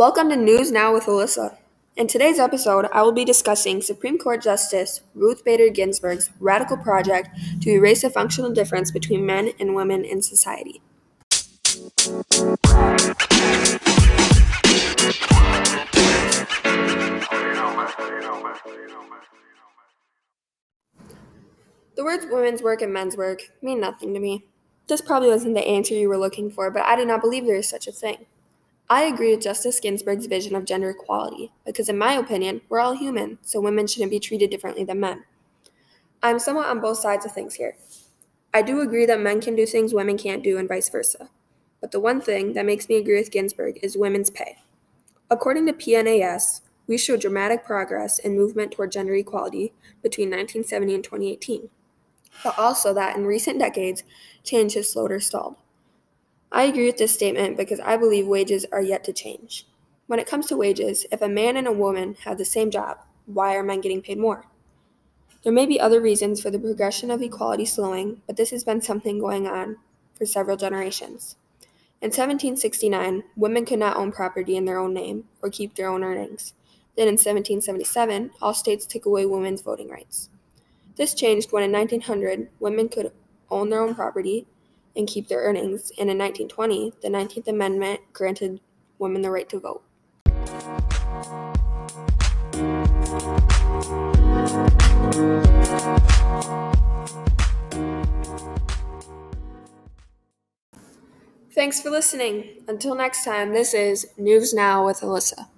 Welcome to News Now with Alyssa. In today's episode, I will be discussing Supreme Court Justice Ruth Bader Ginsburg's radical project to erase the functional difference between men and women in society. The words women's work and men's work mean nothing to me. This probably wasn't the answer you were looking for, but I do not believe there is such a thing. I agree with Justice Ginsburg's vision of gender equality because, in my opinion, we're all human, so women shouldn't be treated differently than men. I'm somewhat on both sides of things here. I do agree that men can do things women can't do, and vice versa. But the one thing that makes me agree with Ginsburg is women's pay. According to PNAS, we showed dramatic progress in movement toward gender equality between 1970 and 2018, but also that in recent decades, change has slowed or stalled. I agree with this statement because I believe wages are yet to change. When it comes to wages, if a man and a woman have the same job, why are men getting paid more? There may be other reasons for the progression of equality slowing, but this has been something going on for several generations. In 1769, women could not own property in their own name or keep their own earnings. Then in 1777, all states took away women's voting rights. This changed when in 1900, women could own their own property and keep their earnings, and in 1920, the 19th Amendment granted women the right to vote. Thanks for listening. Until next time, this is News Now with Alyssa.